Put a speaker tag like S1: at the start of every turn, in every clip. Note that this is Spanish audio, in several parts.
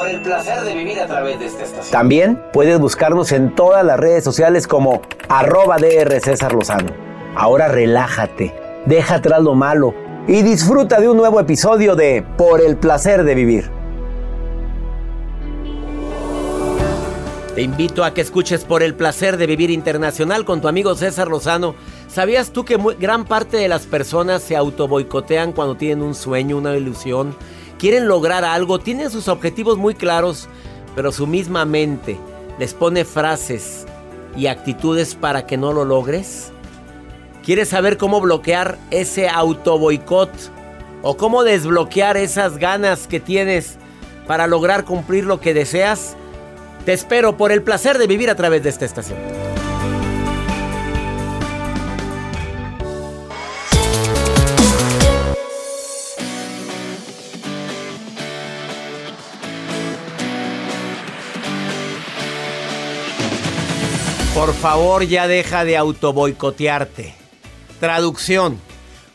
S1: Por el placer de vivir a través de esta estación. También puedes buscarnos en todas las redes sociales como arroba DR César Lozano. Ahora relájate, deja atrás lo malo y disfruta de un nuevo episodio de Por el placer de vivir. Te invito a que escuches Por el placer de vivir internacional con tu amigo César Lozano. ¿Sabías tú que muy- gran parte de las personas se autoboicotean cuando tienen un sueño, una ilusión? Quieren lograr algo, tienen sus objetivos muy claros, pero su misma mente les pone frases y actitudes para que no lo logres. ¿Quieres saber cómo bloquear ese autoboicot? ¿O cómo desbloquear esas ganas que tienes para lograr cumplir lo que deseas? Te espero por el placer de vivir a través de esta estación. Por favor, ya deja de autoboicotearte. Traducción.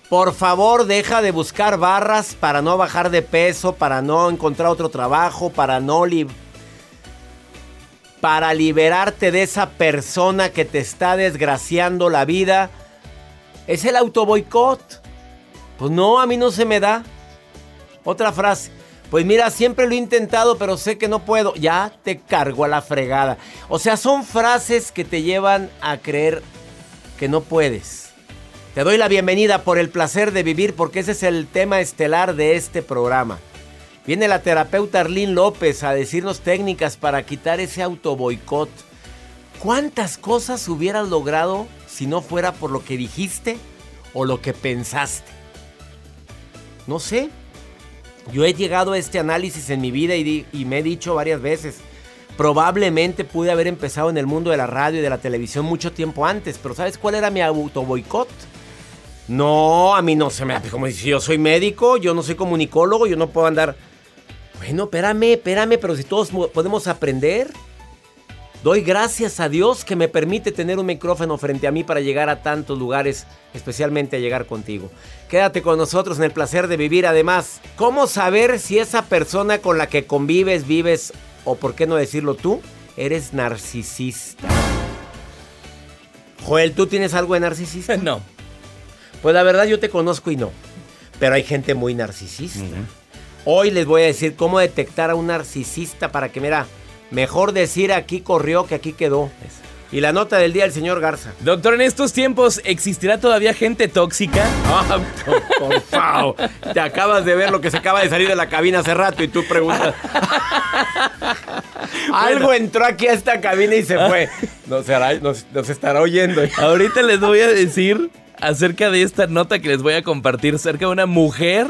S1: Por favor, deja de buscar barras para no bajar de peso, para no encontrar otro trabajo, para no li- para liberarte de esa persona que te está desgraciando la vida. Es el autoboicot. Pues no, a mí no se me da. Otra frase. Pues mira, siempre lo he intentado, pero sé que no puedo. Ya te cargo a la fregada. O sea, son frases que te llevan a creer que no puedes. Te doy la bienvenida por el placer de vivir, porque ese es el tema estelar de este programa. Viene la terapeuta Arlene López a decirnos técnicas para quitar ese autoboicot. ¿Cuántas cosas hubieras logrado si no fuera por lo que dijiste o lo que pensaste? No sé. Yo he llegado a este análisis en mi vida y, me he dicho varias veces, probablemente pude haber empezado en el mundo de la radio y de la televisión mucho tiempo antes, pero ¿sabes cuál era mi autoboicot? No, a mí no se me... Como si yo soy médico, yo no soy comunicólogo, yo no puedo andar... Bueno, espérame, espérame, pero si todos mo- podemos aprender. Doy gracias a Dios que me permite tener un micrófono frente a mí para llegar a tantos lugares, especialmente a llegar contigo. Quédate con nosotros en el placer de vivir. Además, ¿cómo saber si esa persona con la que convives, vives o por qué no decirlo tú, eres narcisista? Joel, ¿tú tienes algo de narcisista?
S2: No.
S1: Pues la verdad yo te conozco y no. Pero hay gente muy narcisista. Hoy les voy a decir cómo detectar a un narcisista para que, mira, mejor decir aquí corrió que aquí quedó. Y la nota del día del señor Garza.
S2: Doctor, en estos tiempos, ¿existirá todavía gente tóxica?
S1: Por favor. Te acabas de ver lo que se acaba de salir de la cabina hace rato y tú preguntas. Algo entró aquí a esta cabina y se fue. Nos, hará- nos- nos estará oyendo.
S2: Ahorita les voy a decir acerca de esta nota que les voy a compartir acerca de una mujer,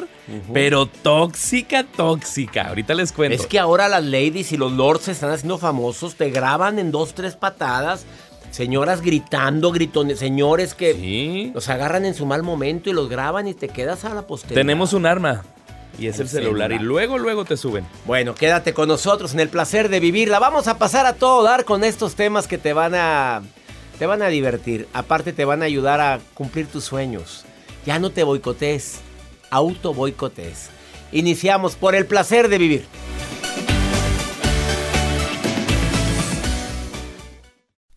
S2: pero tóxica, tóxica. Ahorita les cuento.
S1: Es que ahora las ladies y los lords se están haciendo famosos, te graban en dos, tres patadas. Señoras gritando, gritones, señores que
S2: Sí.
S1: los agarran en su mal momento y los graban y te quedas a la posteridad.
S2: Tenemos un arma. Y es el,
S1: El
S2: celular.
S1: celular.
S2: Y luego, luego te suben.
S1: Bueno, quédate con nosotros en el placer de vivir. La vamos a pasar a todo dar con estos temas que te van a te van a divertir, aparte te van a ayudar a cumplir tus sueños. Ya no te boicotees, auto boicotees. Iniciamos por el placer de vivir.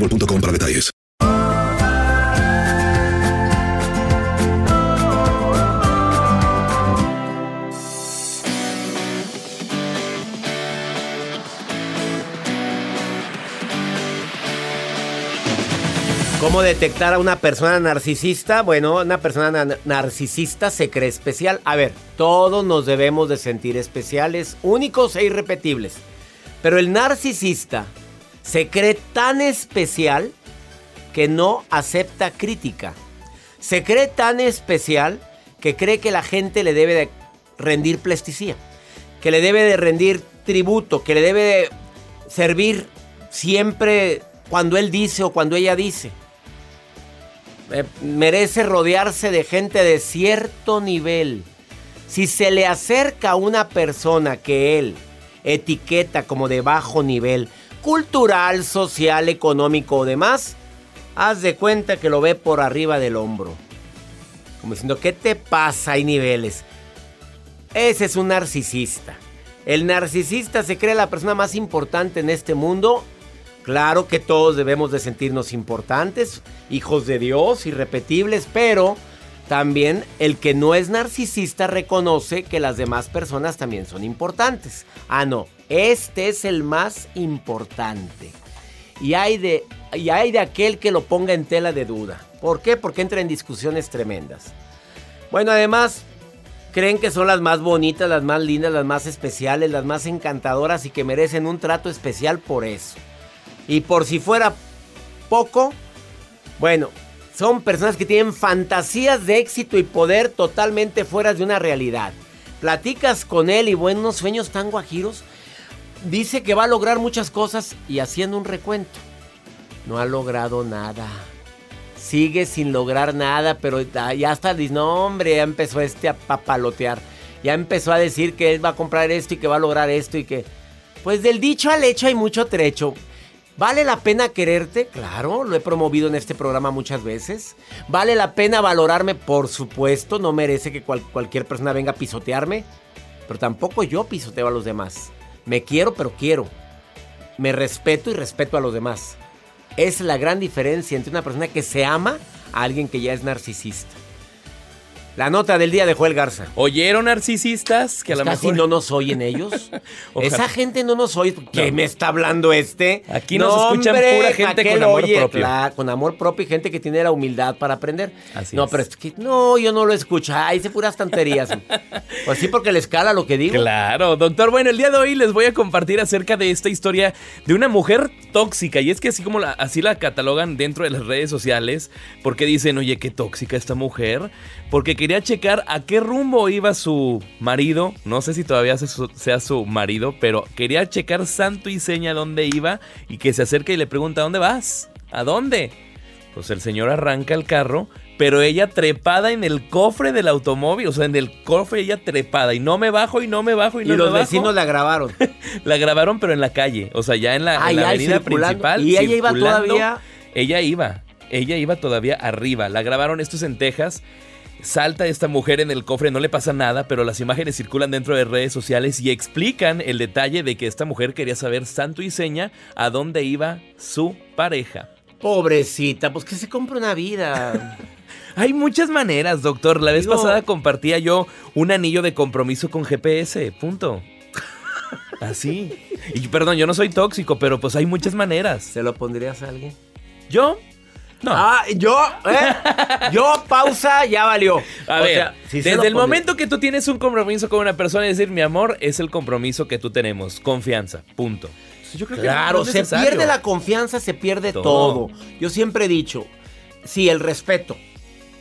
S3: boostmobile.com para detalles.
S1: ¿Cómo detectar a una persona narcisista? Bueno, una persona na- narcisista se cree especial. A ver, todos nos debemos de sentir especiales, únicos e irrepetibles. Pero el narcisista se cree tan especial que no acepta crítica. Se cree tan especial que cree que la gente le debe de rendir pleitesía, que le debe de rendir tributo, que le debe de servir siempre cuando él dice o cuando ella dice. Merece rodearse de gente de cierto nivel. Si se le acerca a una persona que él etiqueta como de bajo nivel, cultural, social, económico o demás, haz de cuenta que lo ve por arriba del hombro. Como diciendo, ¿qué te pasa? Hay niveles. Ese es un narcisista. El narcisista se cree la persona más importante en este mundo. Claro que todos debemos de sentirnos importantes, hijos de Dios, irrepetibles, pero también el que no es narcisista reconoce que las demás personas también son importantes. Ah, no, este es el más importante. Y hay de, y hay de aquel que lo ponga en tela de duda. ¿Por qué? Porque entra en discusiones tremendas. Bueno, además, creen que son las más bonitas, las más lindas, las más especiales, las más encantadoras y que merecen un trato especial por eso. Y por si fuera poco, bueno, son personas que tienen fantasías de éxito y poder totalmente fuera de una realidad. Platicas con él y buenos sueños tan guajiros. Dice que va a lograr muchas cosas y haciendo un recuento. No ha logrado nada. Sigue sin lograr nada, pero ya hasta dice, no hombre, ya empezó este a papalotear. Ya empezó a decir que él va a comprar esto y que va a lograr esto y que... Pues del dicho al hecho hay mucho trecho. ¿Vale la pena quererte? Claro, lo he promovido en este programa muchas veces. ¿Vale la pena valorarme? Por supuesto, no merece que cual- cualquier persona venga a pisotearme. Pero tampoco yo pisoteo a los demás. Me quiero, pero quiero. Me respeto y respeto a los demás. Es la gran diferencia entre una persona que se ama a alguien que ya es narcisista. La nota del día de Joel Garza.
S2: ¿Oyeron narcisistas? Que a lo
S1: Casi
S2: mejor...
S1: no nos oyen ellos. Esa gente no nos oye. ¿Qué
S2: No.
S1: me está hablando este?
S2: Aquí nos escuchan pura gente
S1: ¿pa' qué
S2: con amor
S1: oye?
S2: propio.
S1: Con amor propio y gente que tiene la humildad para aprender.
S2: Así
S1: no,
S2: es.
S1: pero es que no, yo no lo escucho. Ay, dice puras tonterías. pues sí, porque le escala lo que digo.
S2: Claro, doctor. Bueno, el día de hoy les voy a compartir acerca de esta historia de una mujer tóxica. Y es que así como la, así la catalogan dentro de las redes sociales, porque dicen, oye, qué tóxica esta mujer. Porque quería checar a qué rumbo iba su marido. No sé si todavía sea su marido, pero quería checar santo y seña dónde iba y que se acerca y le pregunta, ¿dónde vas? ¿A dónde? Pues el señor arranca el carro, pero ella trepada en el cofre del automóvil, o sea, en el cofre ella trepada y no me bajo y no me bajo y
S1: Y
S2: no
S1: los
S2: me bajo.
S1: vecinos la grabaron.
S2: La grabaron pero en la calle, o sea, ya en la, en la avenida principal.
S1: Y ella iba todavía-
S2: Ella iba, ella iba todavía arriba. La grabaron estos en Texas. Salta esta mujer en el cofre, no le pasa nada, pero las imágenes circulan dentro de redes sociales y explican el detalle de que esta mujer quería saber santo y seña a dónde iba su pareja.
S1: Pobrecita, pues que se compre una vida.
S2: Hay muchas maneras, doctor. La vez
S1: Digo-
S2: pasada compartía yo un anillo de compromiso con GPS, punto. Así. Y perdón, yo no soy tóxico, pero pues hay muchas maneras.
S1: ¿Se lo pondrías a alguien?
S2: ¿Yo? No.
S1: Ah, yo, ¿eh? Yo, pausa, ya valió.
S2: A
S1: O
S2: ver,
S1: sea, sí
S2: desde el momento que tú tienes un compromiso con una persona y decir, mi amor, es el compromiso que tú tenemos. Confianza, punto. Yo creo que
S1: Claro,
S2: no es
S1: se
S2: necesario.
S1: pierde la confianza, se pierde todo.
S2: Todo.
S1: Yo siempre he dicho, sí, el respeto,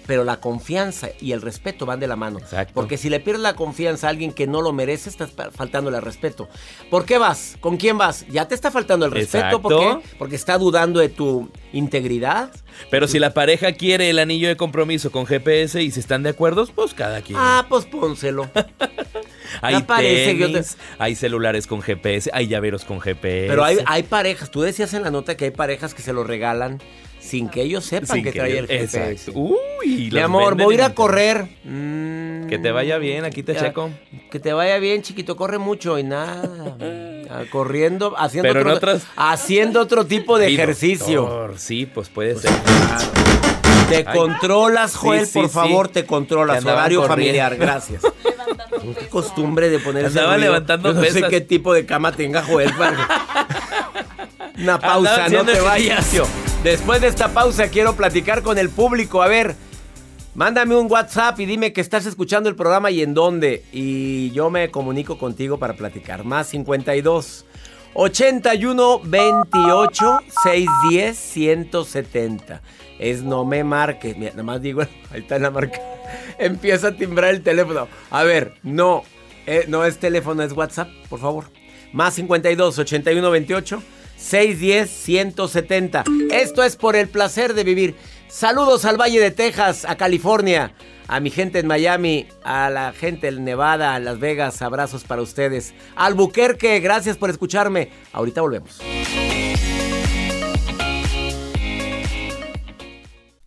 S1: pero la confianza y el respeto van de la mano.
S2: Exacto.
S1: Porque si le pierdes la confianza a alguien que no lo merece, estás faltándole el respeto. ¿Por qué vas? ¿Con quién vas? Ya te está faltando el respeto. ¿Por qué? Porque está dudando de tu integridad.
S2: Pero si la pareja quiere el anillo de compromiso con GPS y si están de acuerdo, pues cada quien.
S1: Ah, pues pónselo.
S2: hay
S1: te-
S2: hay celulares con GPS, hay llaveros con GPS.
S1: Pero hay, hay parejas, tú decías en la nota que hay parejas que se lo regalan sin que ellos sepan
S2: Sin
S1: que,
S2: que-
S1: trae el GPS.
S2: Exacto. Uy,
S1: Mi amor, voy a ir a correr. Mm,
S2: Que te vaya bien, aquí te
S1: ya,
S2: checo.
S1: Que te vaya bien, chiquito, corre mucho y nada. Ah, Corriendo, haciendo,
S2: Pero en
S1: otro,
S2: otras-
S1: haciendo otro tipo de
S2: Sí,
S1: ejercicio.
S2: doctor, sí, pues puede ser.
S1: Te
S2: Ay.
S1: controlas, Joel,
S2: Sí, sí,
S1: por
S2: sí.
S1: favor, te controlas. Horario familiar, gracias. Qué costumbre de poner
S2: Andaba
S1: ruido.
S2: levantando
S1: Yo no sé
S2: pesas.
S1: qué tipo de cama tenga Joel. para- Una pausa, no te vayas.
S2: ejercicio.
S1: Después de esta pausa quiero platicar con el público. A ver, mándame un WhatsApp y dime que estás escuchando el programa y en dónde. Y yo me comunico contigo para platicar. Más 52 81 28 610 170. Es no me marques. Mira, nada más digo, ahí está la marca. Empieza a timbrar el teléfono. A ver, no, eh, no es teléfono, es WhatsApp, por favor. Más 52 81 28 610 170. Esto es por el placer de vivir. Saludos al Valle de Texas, a California, a mi gente en Miami, a la gente en Nevada, a Las Vegas. Abrazos para ustedes. Albuquerque, gracias por escucharme. Ahorita volvemos.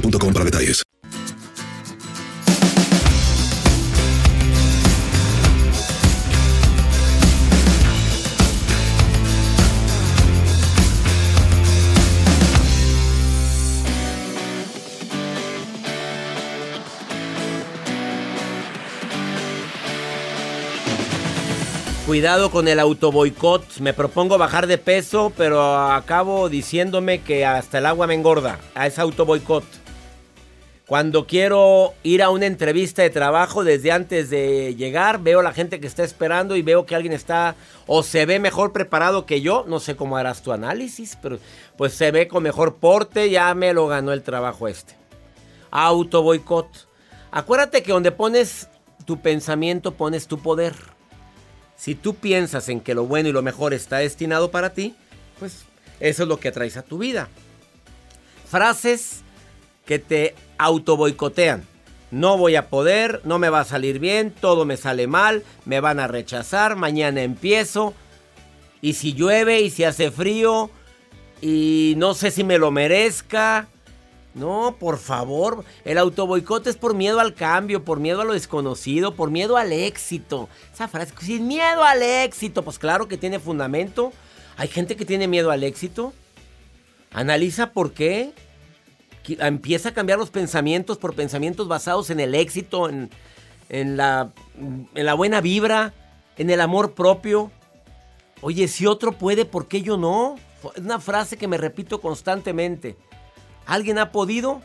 S3: boostmobile.com para detalles.
S1: Cuidado con el auto boicot. Me propongo bajar de peso, pero acabo diciéndome que hasta el agua me engorda. A ese auto boicot. Cuando quiero ir a una entrevista de trabajo desde antes de llegar, veo a la gente que está esperando y veo que alguien está o se ve mejor preparado que yo. No sé cómo harás tu análisis, pero pues se ve con mejor porte. Ya me lo ganó el trabajo este. Auto boicot. Acuérdate que donde pones tu pensamiento, pones tu poder. Si tú piensas en que lo bueno y lo mejor está destinado para ti, pues eso es lo que atraes a tu vida. Frases que te auto boicotean. No voy a poder, no me va a salir bien, todo me sale mal, me van a rechazar, mañana empiezo. Y si llueve y si hace frío y no sé si me lo merezca. No, por favor, el autoboicote es por miedo al cambio, por miedo a lo desconocido, por miedo al éxito. Esa frase, sin miedo al éxito, pues claro que tiene fundamento. Hay gente que tiene miedo al éxito. Analiza por qué. Empieza a cambiar los pensamientos por pensamientos basados en el éxito, en, la, la buena vibra, en el amor propio. Oye, si otro puede, ¿por qué yo no? Es una frase que me repito constantemente. ¿Alguien ha podido?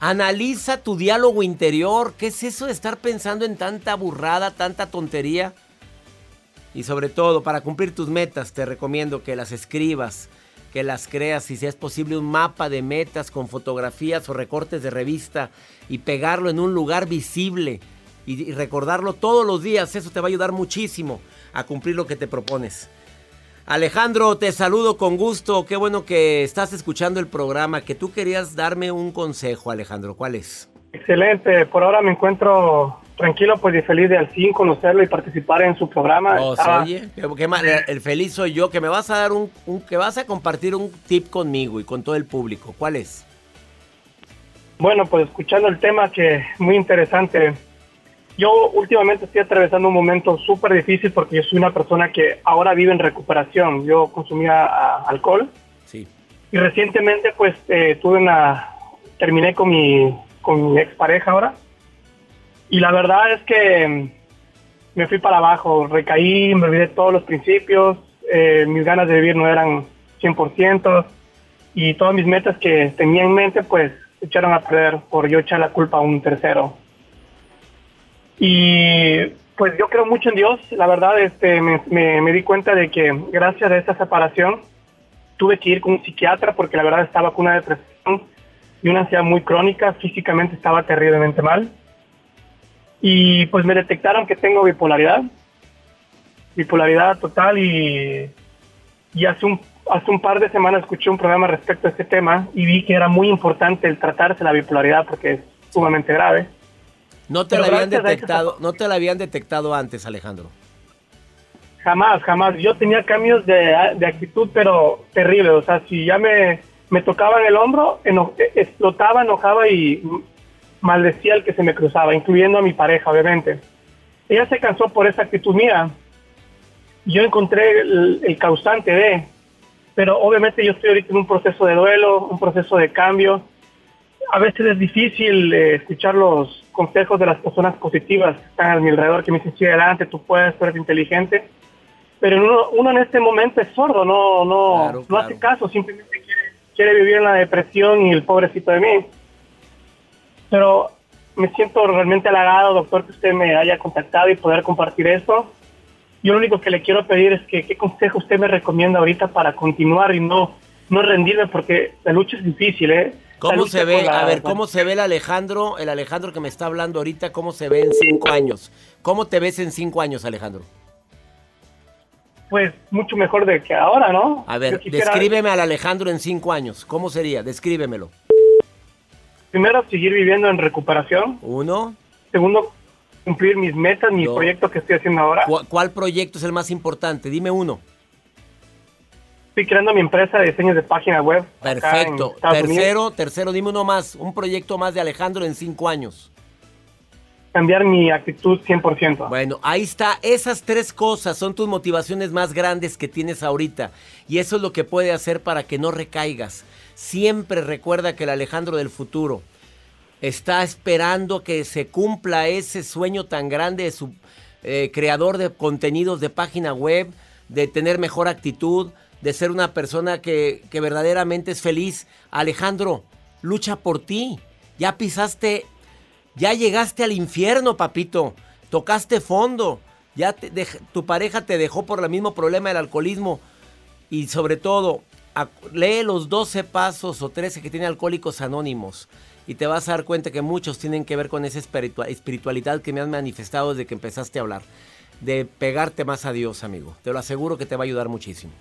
S1: Analiza tu diálogo interior. ¿Qué es eso de estar pensando en tanta burrada, tanta tontería? Y sobre todo, para cumplir tus metas, te recomiendo que las escribas, que las creas, si es posible, un mapa de metas con fotografías o recortes de revista y pegarlo en un lugar visible y recordarlo todos los días. Eso te va a ayudar muchísimo a cumplir lo que te propones. Alejandro, te saludo con gusto. Qué bueno que estás escuchando el programa. Que tú querías darme un consejo, Alejandro. ¿Cuál es?
S4: Excelente. Por ahora me encuentro tranquilo, pues y feliz de al fin conocerlo y participar en su programa.
S1: Oh, oye, qué, mal, el feliz soy yo. Que me vas a dar un, un, que vas a compartir un tip conmigo y con todo el público. ¿Cuál es?
S4: Bueno, pues escuchando el tema que muy interesante. Yo últimamente estoy atravesando un momento súper difícil porque yo soy una persona que ahora vive en recuperación. Yo consumía ah, alcohol.
S1: Sí.
S4: Y recientemente pues eh, tuve una... Terminé con mi, con mi expareja ahora. Y la verdad es que me fui para abajo, recaí, me olvidé todos los principios, eh, mis ganas de vivir no eran 100% y todas mis metas que tenía en mente pues se echaron a perder por yo echar la culpa a un tercero. Y pues yo creo mucho en Dios, la verdad este, me, me, di cuenta de que gracias a esa separación tuve que ir con un psiquiatra porque la verdad estaba con una depresión y una ansiedad muy crónica, físicamente estaba terriblemente mal. Y pues me detectaron que tengo bipolaridad, bipolaridad total y, y hace, un, hace un par de semanas escuché un programa respecto a este tema y vi que era muy importante el tratarse la bipolaridad porque es sumamente grave.
S1: No te la habían detectado, no te la habían detectado antes, Alejandro.
S4: Jamás, jamás. Yo tenía cambios de, actitud, pero terribles. O sea, si ya me, me tocaban el hombro, explotaba, enojaba y maldecía al que se me cruzaba, incluyendo a mi pareja, obviamente. Ella se cansó por esa actitud mía. Yo encontré el, el causante de, pero obviamente yo estoy ahorita en un proceso de duelo, un proceso de cambio a veces es difícil eh, escuchar los consejos de las personas positivas que están a mi alrededor, que me dicen, sí, adelante, tú puedes, tú eres inteligente. Pero uno, uno en este momento es sordo, no, no, no hace caso, simplemente quiere, quiere vivir en la depresión y el pobrecito de mí. Pero me siento realmente halagado, doctor, que usted me haya contactado y poder compartir esto. Yo lo único que le quiero pedir es que qué consejo usted me recomienda ahorita para continuar y no, no rendirme, porque la lucha es difícil, ¿eh?
S1: ¿Cómo se ve?
S4: la-
S1: A ver, ¿cómo se ve el Alejandro, el Alejandro que me está hablando ahorita, cómo se ve en cinco años? ¿Cómo te ves en cinco años, Alejandro?
S4: Pues mucho mejor de que ahora, ¿no?
S1: A ver,
S4: quisiera,
S1: descríbeme al Alejandro en cinco años. ¿Cómo sería? Descríbemelo.
S4: Primero, seguir viviendo en recuperación.
S1: Uno.
S4: Segundo, cumplir mis metas, mi
S1: Dos.
S4: proyecto que estoy haciendo ahora.
S1: ¿Cu- ¿Cuál proyecto es el más importante? Dime uno.
S4: Estoy creando mi empresa de diseños de página web.
S1: Perfecto.
S4: Unidos.
S1: Tercero, tercero, dime uno más. Un proyecto más de Alejandro en cinco años.
S4: Cambiar mi actitud 100%.
S1: Bueno, ahí está. Esas tres cosas son tus motivaciones más grandes que tienes ahorita. Y eso es lo que puede hacer para que no recaigas. Siempre recuerda que el Alejandro del futuro está esperando que se cumpla ese sueño tan grande de su eh, creador de contenidos de página web, de tener mejor actitud, de ser una persona que, que verdaderamente es feliz. Alejandro, lucha por ti. Ya pisaste ya llegaste al infierno, papito. Tocaste fondo. Ya tu pareja te dejó por el mismo problema del alcoholismo. Y sobre todo, lee los 12 pasos o 13 que tiene Alcohólicos Anónimos. Y te vas a dar cuenta que muchos tienen que ver con esa espiritua- espiritualidad que me has manifestado desde que empezaste a hablar. De pegarte más a Dios, amigo. Te lo aseguro que te va a ayudar muchísimo.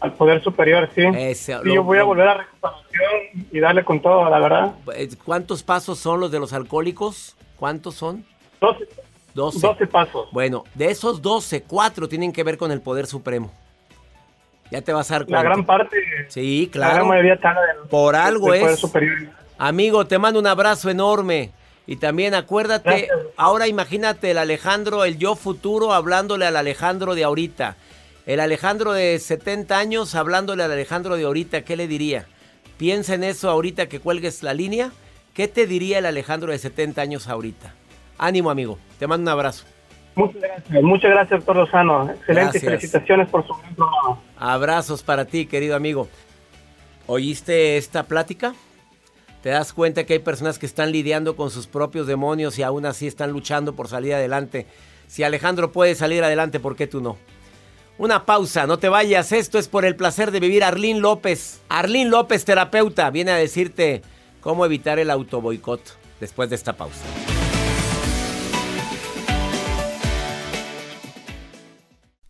S4: Al poder superior, sí.
S1: Ese,
S4: Sí,
S1: lo-
S4: yo voy a volver a recuperación y darle con todo, la verdad.
S1: Eh, ¿Cuántos pasos son los de los alcohólicos? ¿Cuántos son?
S4: 12,
S1: 12.
S4: 12 pasos.
S1: Bueno, de esos 12, 4 tienen que ver con el poder supremo. Ya te vas a dar
S4: La
S1: cuenta.
S4: gran parte,
S1: Sí,
S4: la gran
S1: claro.
S4: mayoría está del,
S1: Por algo
S4: del
S1: es.
S4: superior.
S1: Amigo, te mando un abrazo enorme. Y también acuérdate,
S4: Gracias.
S1: ahora imagínate el Alejandro, el yo futuro, hablándole al Alejandro de ahorita. El Alejandro de 70 años hablándole al Alejandro de ahorita, ¿qué le diría? Piensa en eso ahorita que cuelgues la línea. ¿Qué te diría el Alejandro de 70 años ahorita? Ánimo, amigo. Te mando un abrazo.
S4: Muchas gracias, muchas gracias, doctor Lozano. Excelente,
S1: Gracias.
S4: felicitaciones por su gran programa.
S1: Abrazos para ti, querido amigo. ¿Oíste esta plática? ¿Te das cuenta que hay personas que están lidiando con sus propios demonios y aún así están luchando por salir adelante? Si Alejandro puede salir adelante, ¿por qué tú no? Una pausa, no te vayas. Esto es por el placer de vivir. Arlín López. Arlín López, terapeuta, viene a decirte cómo evitar el autoboicot después de esta pausa.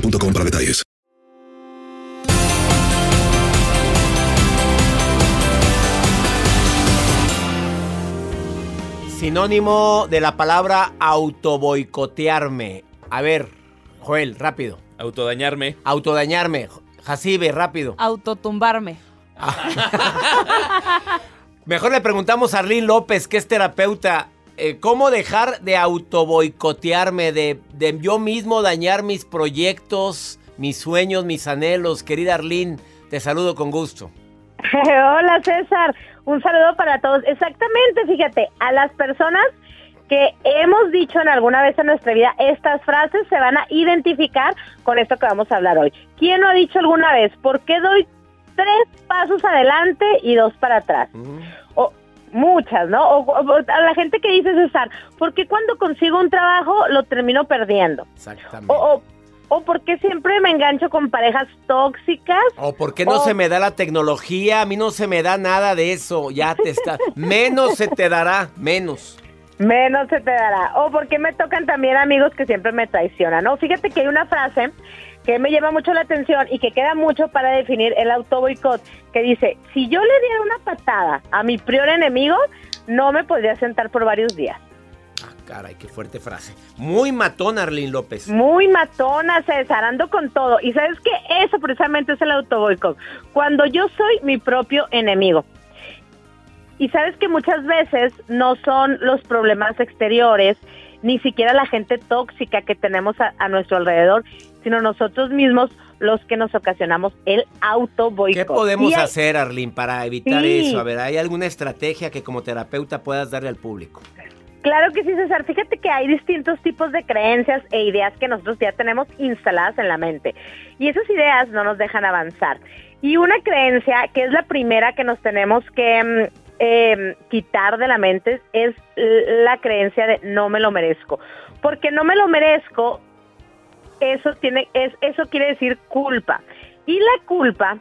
S3: boostmobile.com para detalles.
S1: Sinónimo de la palabra autoboicotearme. A ver, Joel, rápido.
S2: Autodañarme.
S1: Autodañarme. Jacibe, rápido.
S5: Autotumbarme.
S1: Mejor le preguntamos a Arlene López, que es terapeuta, eh, ¿cómo dejar de autoboicotearme, de, de yo mismo dañar mis proyectos, mis sueños, mis anhelos? Querida Arlene, te saludo con gusto.
S5: Hola César, un saludo para todos. Exactamente, fíjate, a las personas que hemos dicho en alguna vez en nuestra vida estas frases se van a identificar con esto que vamos a hablar hoy. ¿Quién no ha dicho alguna vez, por qué doy tres pasos adelante y dos para atrás? Muchas, ¿no? O, o- a la gente que dice César, ¿por qué cuando consigo un trabajo lo termino perdiendo?
S1: Exactamente.
S5: O, o, ¿por qué siempre me engancho con parejas tóxicas?
S1: ¿O por qué no
S5: O-
S1: se me da la tecnología? A mí no se me da nada de eso. Ya te está. Menos se te dará, menos.
S5: Menos se te dará. O porque me tocan también amigos que siempre me traicionan, ¿no? Fíjate que hay una frase que me llama mucho la atención y que queda mucho para definir el autoboicot, que dice, si yo le diera una patada a mi prior enemigo, no me podría sentar por varios días.
S1: Caray, qué fuerte frase. Muy matón, Arlene López.
S5: Muy matona, César, ando con todo. Y sabes que eso precisamente es el autoboicot. Cuando yo soy mi propio enemigo. Y sabes que muchas veces no son los problemas exteriores, ni siquiera la gente tóxica que tenemos a, a nuestro alrededor, sino nosotros mismos los que nos ocasionamos el autoboicot.
S1: ¿Qué podemos
S5: hay-
S1: hacer, Arlene, para evitar
S5: Sí.
S1: eso? A ver, ¿hay alguna estrategia que como terapeuta puedas darle al público?
S5: Claro que sí, César. Fíjate que hay distintos tipos de creencias e ideas que nosotros ya tenemos instaladas en la mente. Y esas ideas no nos dejan avanzar. Y una creencia, que es la primera que nos tenemos que mm, eh, quitar de la mente, es la creencia de no me lo merezco. Porque no me lo merezco, eso, tiene, es, eso quiere decir culpa. Y la culpa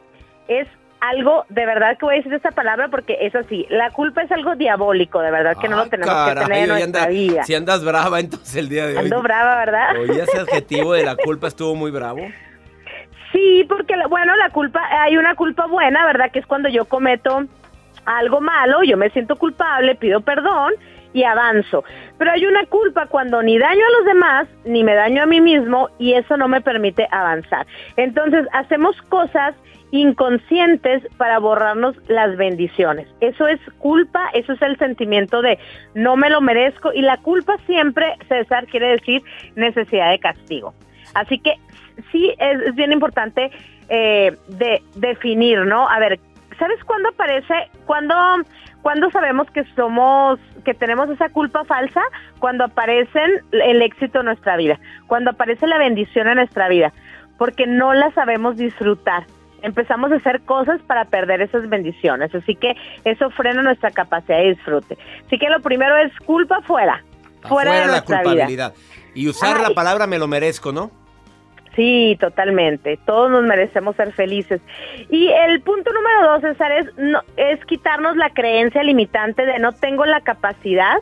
S5: es algo, de verdad que voy a decir esta palabra porque es así, la culpa es algo diabólico, de verdad que no lo tenemos que tener en
S1: hoy
S5: nuestra
S1: anda-
S5: vida.
S1: Si andas brava, entonces el día de hoy.
S5: Ando brava, ¿verdad?
S1: Oye, ese adjetivo de la culpa estuvo muy bravo.
S5: Sí, porque, bueno, la culpa, hay una culpa buena, ¿verdad? Que es cuando yo cometo algo malo, yo me siento culpable, pido perdón y avanzo. Pero hay una culpa cuando ni daño a los demás, ni me daño a mí mismo y eso no me permite avanzar. Entonces, hacemos cosas inconscientes para borrarnos las bendiciones. Eso es culpa, eso es el sentimiento de no me lo merezco y la culpa siempre, César, quiere decir necesidad de castigo. Así que sí es, bien importante eh, de definir, ¿no? A ver, ¿sabes cuándo aparece? ¿Cuándo, cuándo sabemos que somos, que tenemos esa culpa falsa? Cuando aparecen el éxito en nuestra vida, cuando aparece la bendición en nuestra vida, porque no la sabemos disfrutar. Empezamos a hacer cosas para perder esas bendiciones, así que eso frena nuestra capacidad de disfrute. Así que lo primero es culpa fuera, fuera de
S1: Afuera la
S5: nuestra vida.
S1: culpabilidad. Y usar la palabra me lo merezco, ¿no?
S5: Sí, totalmente. Todos nos merecemos ser felices. Y el punto número dos, César, es, no, es quitarnos la creencia limitante de no tengo la capacidad,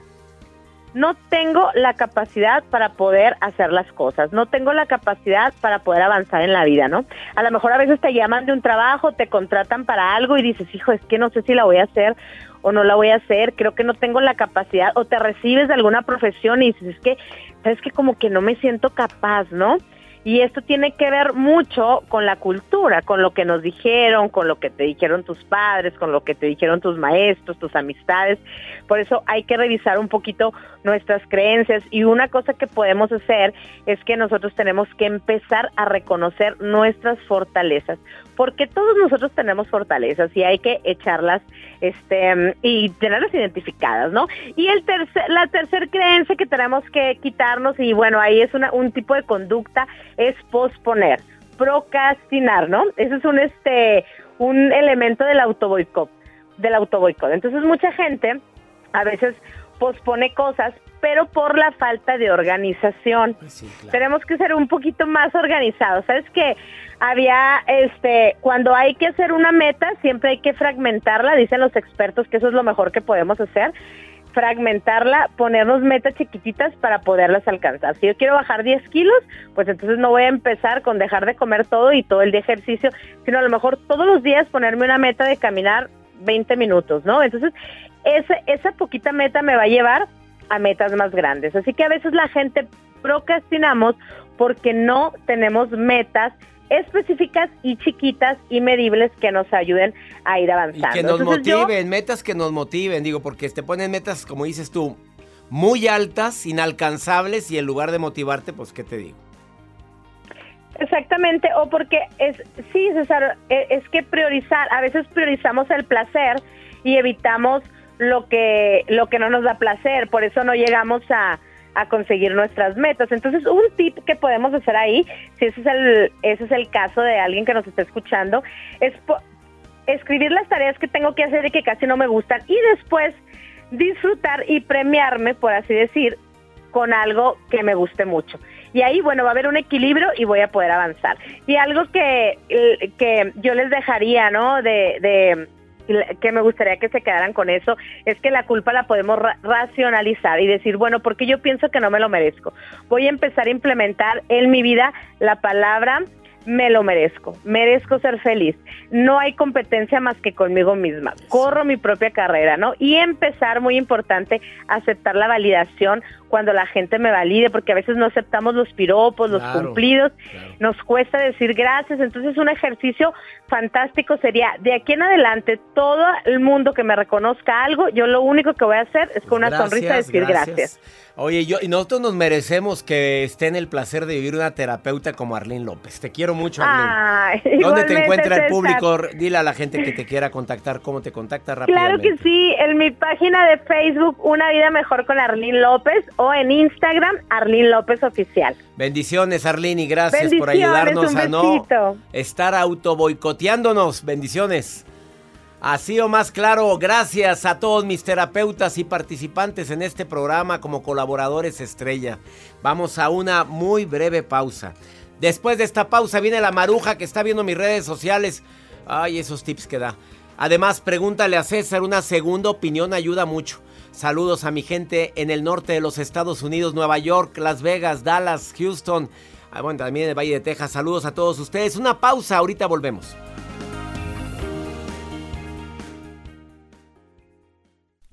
S5: no tengo la capacidad para poder hacer las cosas, no tengo la capacidad para poder avanzar en la vida, ¿no? A lo mejor a veces te llaman de un trabajo, te contratan para algo y dices, hijo, es que no sé si la voy a hacer o no la voy a hacer, creo que no tengo la capacidad, o te recibes de alguna profesión y dices, es que, sabes que como que no me siento capaz, ¿no? Y esto tiene que ver mucho con la cultura, con lo que nos dijeron, con lo que te dijeron tus padres, con lo que te dijeron tus maestros, tus amistades. Por eso hay que revisar un poquito nuestras creencias y una cosa que podemos hacer es que nosotros tenemos que empezar a reconocer nuestras fortalezas, porque todos nosotros tenemos fortalezas y hay que echarlas este y tenerlas identificadas, ¿no? Y el tercer, la tercer creencia que tenemos que quitarnos y bueno, ahí es una, un tipo de conducta es posponer, procrastinar, ¿no? Ese es un este un elemento del autoboicot, del autoboicot. Entonces mucha gente a veces pospone cosas, pero por la falta de organización. Tenemos que ser un poquito más organizados. ¿Sabes que Había, este, cuando hay que hacer una meta, siempre hay que fragmentarla, dicen los expertos que eso es lo mejor que podemos hacer fragmentarla, ponernos metas chiquititas para poderlas alcanzar. Si yo quiero bajar 10 kilos, pues entonces no voy a empezar con dejar de comer todo y todo el día ejercicio, sino a lo mejor todos los días ponerme una meta de caminar 20 minutos, ¿no? Entonces, ese, esa poquita meta me va a llevar a metas más grandes. Así que a veces la gente procrastinamos porque no tenemos metas específicas y chiquitas y medibles que nos ayuden a ir
S1: Y
S5: avanzando.
S1: que nos
S5: Entonces, yo-
S1: motiven, metas que nos motiven, digo, porque te ponen metas, como dices tú, muy altas, inalcanzables, y en lugar de motivarte, pues, ¿qué te digo?
S5: Exactamente, o porque es, sí, César, e- es que priorizar, a veces priorizamos el placer y evitamos lo que, lo que no nos da placer, por eso no llegamos a, a conseguir nuestras metas. Entonces, un tip que podemos hacer ahí, si ese es el, ese es el caso de alguien que nos está escuchando, es escribir las tareas que tengo que hacer y que casi no me gustan y después disfrutar y premiarme, por así decir, con algo que me guste mucho. Y ahí, bueno, va a haber un equilibrio y voy a poder avanzar. Y algo que, que yo les dejaría, ¿no? De, de que me gustaría que se quedaran con eso, es que la culpa la podemos ra- racionalizar y decir, bueno, porque yo pienso que no me lo merezco. Voy a empezar a implementar en mi vida la palabra me lo merezco, merezco ser feliz. No hay competencia más que conmigo misma. Corro mi propia carrera, ¿no? Y empezar, muy importante, aceptar la validación cuando la gente me valide, porque a veces no aceptamos los piropos, los
S6: Claro,
S5: cumplidos, nos cuesta decir gracias. Entonces, un ejercicio fantástico sería, de aquí en adelante, todo el mundo que me reconozca algo, yo lo único que voy a hacer es con una sonrisa decir gracias.
S1: Oye, yo, y nosotros nos merecemos que esté en el placer de vivir una terapeuta como Arlene López. Te quiero mucho, Arlene.
S5: Ay,
S1: ¿Dónde te encuentra el público? Dile a la gente que te quiera contactar, cómo te contacta
S5: Claro
S1: rápidamente.
S5: que sí, en mi página de Facebook Una Vida Mejor con Arlene López o en Instagram Arlene López Oficial.
S1: Bendiciones, Arlene, y gracias por ayudarnos a no estar auto boicoteándonos. Bendiciones. Así o más claro, gracias a todos mis terapeutas y participantes en este programa como colaboradores estrella. Vamos a una muy breve pausa. Después de esta pausa viene la maruja que está viendo mis redes sociales. Ay, esos tips que da. Además, pregúntale a César, una segunda opinión ayuda mucho. Saludos a mi gente en el norte de los Estados Unidos, Nueva York, Las Vegas, Dallas, Houston. Ah, bueno, también en el Valle de Texas. Saludos a todos ustedes. Una pausa, ahorita volvemos.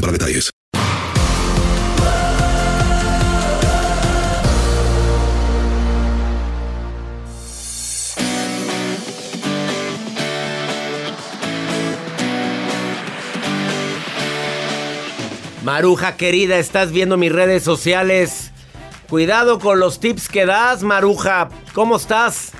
S3: para detalles.
S1: Maruja querida, estás viendo mis redes sociales. Cuidado con los tips que das, Maruja. ¿Cómo estás?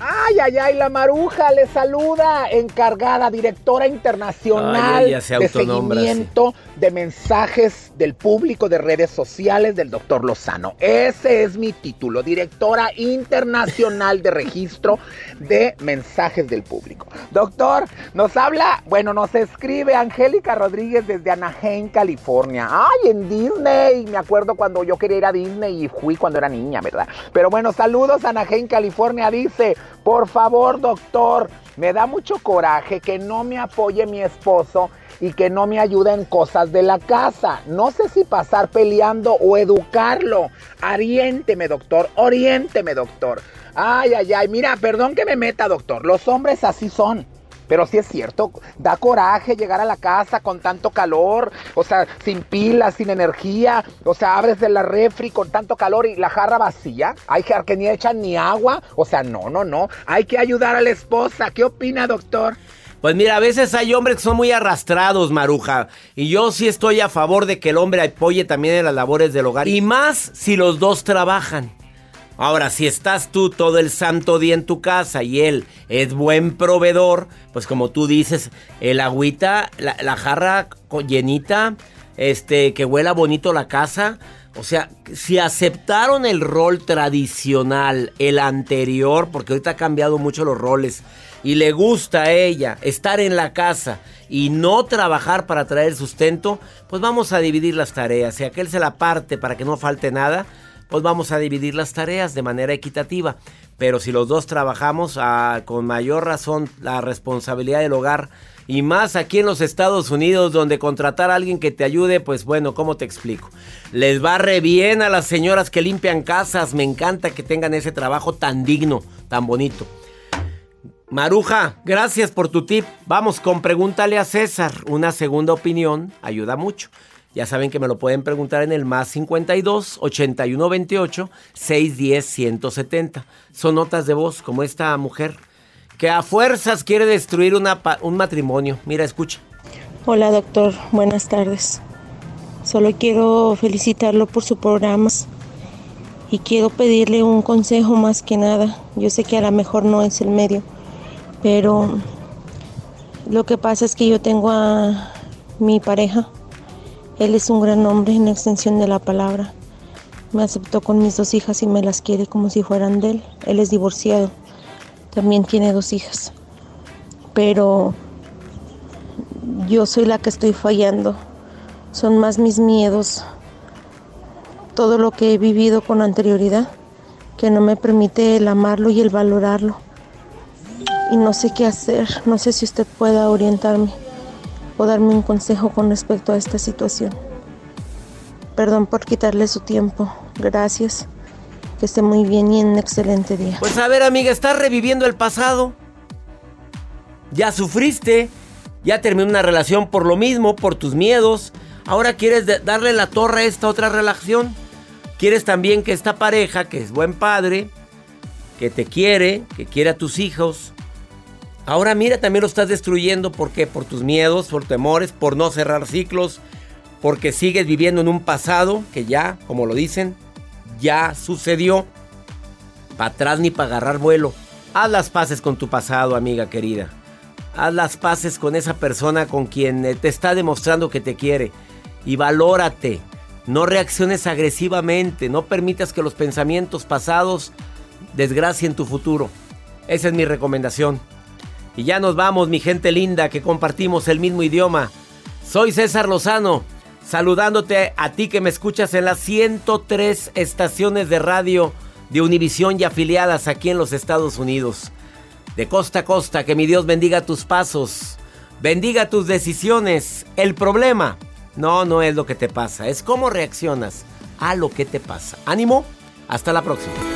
S7: Ay, ay, ay, la maruja le saluda, encargada, directora internacional
S1: Ay, ella se
S7: de seguimiento de mensajes del público de redes sociales del doctor Lozano. Ese es mi título, directora internacional de registro de mensajes del público. Doctor, nos habla, bueno, nos escribe Angélica Rodríguez desde Anaheim, California. Ay, en Disney, me acuerdo cuando yo quería ir a Disney y fui cuando era niña, ¿verdad? Pero bueno, saludos Anaheim, California. Dice, por favor, doctor, me da mucho coraje que no me apoye mi esposo y que no me ayude en cosas de la casa. No sé si pasar peleando o educarlo. Oriénteme, doctor, oriénteme, doctor. Ay, ay, ay, mira, perdón que me meta, doctor. Los hombres así son. Pero sí es cierto, da coraje llegar a la casa con tanto calor, o sea, sin pilas, sin energía, o sea, abres de la refri con tanto calor y la jarra vacía, hay que ni echan ni agua, o sea, no, no, no, hay que ayudar a la esposa. ¿Qué opina, doctor?
S1: Pues mira, a veces hay hombres que son muy arrastrados, Maruja. Y yo sí estoy a favor de que el hombre apoye también en las labores del hogar. Y más si los dos trabajan. Ahora, si estás tú todo el santo día en tu casa y él es buen proveedor, pues como tú dices, el agüita, la, la jarra llenita, este, que huela bonito la casa. O sea, si aceptaron el rol tradicional, el anterior, porque ahorita ha cambiado mucho los roles, y le gusta a ella estar en la casa y no trabajar para traer sustento, pues vamos a dividir las tareas. Si aquel se la parte para que no falte nada, pues vamos a dividir las tareas de manera equitativa. Pero si los dos trabajamos ah, con mayor razón la responsabilidad del hogar y más aquí en los Estados Unidos donde contratar a alguien que te ayude, pues bueno, ¿cómo te explico? Les va re bien a las señoras que limpian casas, me encanta que tengan ese trabajo tan digno, tan bonito. Maruja, gracias por tu tip. Vamos con Pregúntale a César. Una segunda opinión ayuda mucho. Ya saben que me lo pueden preguntar en el más 52 81 28 610 170. Son notas de voz como esta mujer que a fuerzas quiere destruir un matrimonio. Mira, escucha.
S8: Hola doctor, buenas tardes. Solo quiero felicitarlo por su programa y quiero pedirle un consejo más que nada. Yo sé que a lo mejor no es el medio, pero lo que pasa es que yo tengo a mi pareja. Él es un gran hombre en extensión de la palabra. Me aceptó con mis dos hijas y me las quiere como si fueran de él. Él es divorciado. También tiene dos hijas. Pero yo soy la que estoy fallando. Son más mis miedos, todo lo que he vivido con anterioridad, que no me permite el amarlo y el valorarlo. Y no sé qué hacer, no sé si usted pueda orientarme o darme un consejo con respecto a esta situación. Perdón por quitarle su tiempo. Gracias. Que esté muy bien y un excelente día.
S1: Pues a ver, amiga, estás reviviendo el pasado. Ya sufriste, ya terminó una relación por lo mismo, por tus miedos. Ahora quieres darle la torre a esta otra relación. Quieres también que esta pareja, que es buen padre, que te quiere, que quiere a tus hijos. Ahora mira, también lo estás destruyendo. ¿Por qué? Por tus miedos, por temores, por no cerrar ciclos, porque sigues viviendo en un pasado que ya, como lo dicen, ya sucedió. Para atrás ni para agarrar vuelo. Haz las paces con tu pasado, amiga querida. Haz las paces con esa persona con quien eh, te está demostrando que te quiere. Y valórate. No reacciones agresivamente. No permitas que los pensamientos pasados desgracien tu futuro. Esa es mi recomendación. Y ya nos vamos, mi gente linda, que compartimos el mismo idioma. Soy César Lozano, saludándote a ti que me escuchas en las 103 estaciones de radio de Univisión y afiliadas aquí en los Estados Unidos. De costa a costa, que mi Dios bendiga tus pasos, bendiga tus decisiones. El problema no, no es lo que te pasa, es cómo reaccionas a lo que te pasa. Ánimo, hasta la próxima.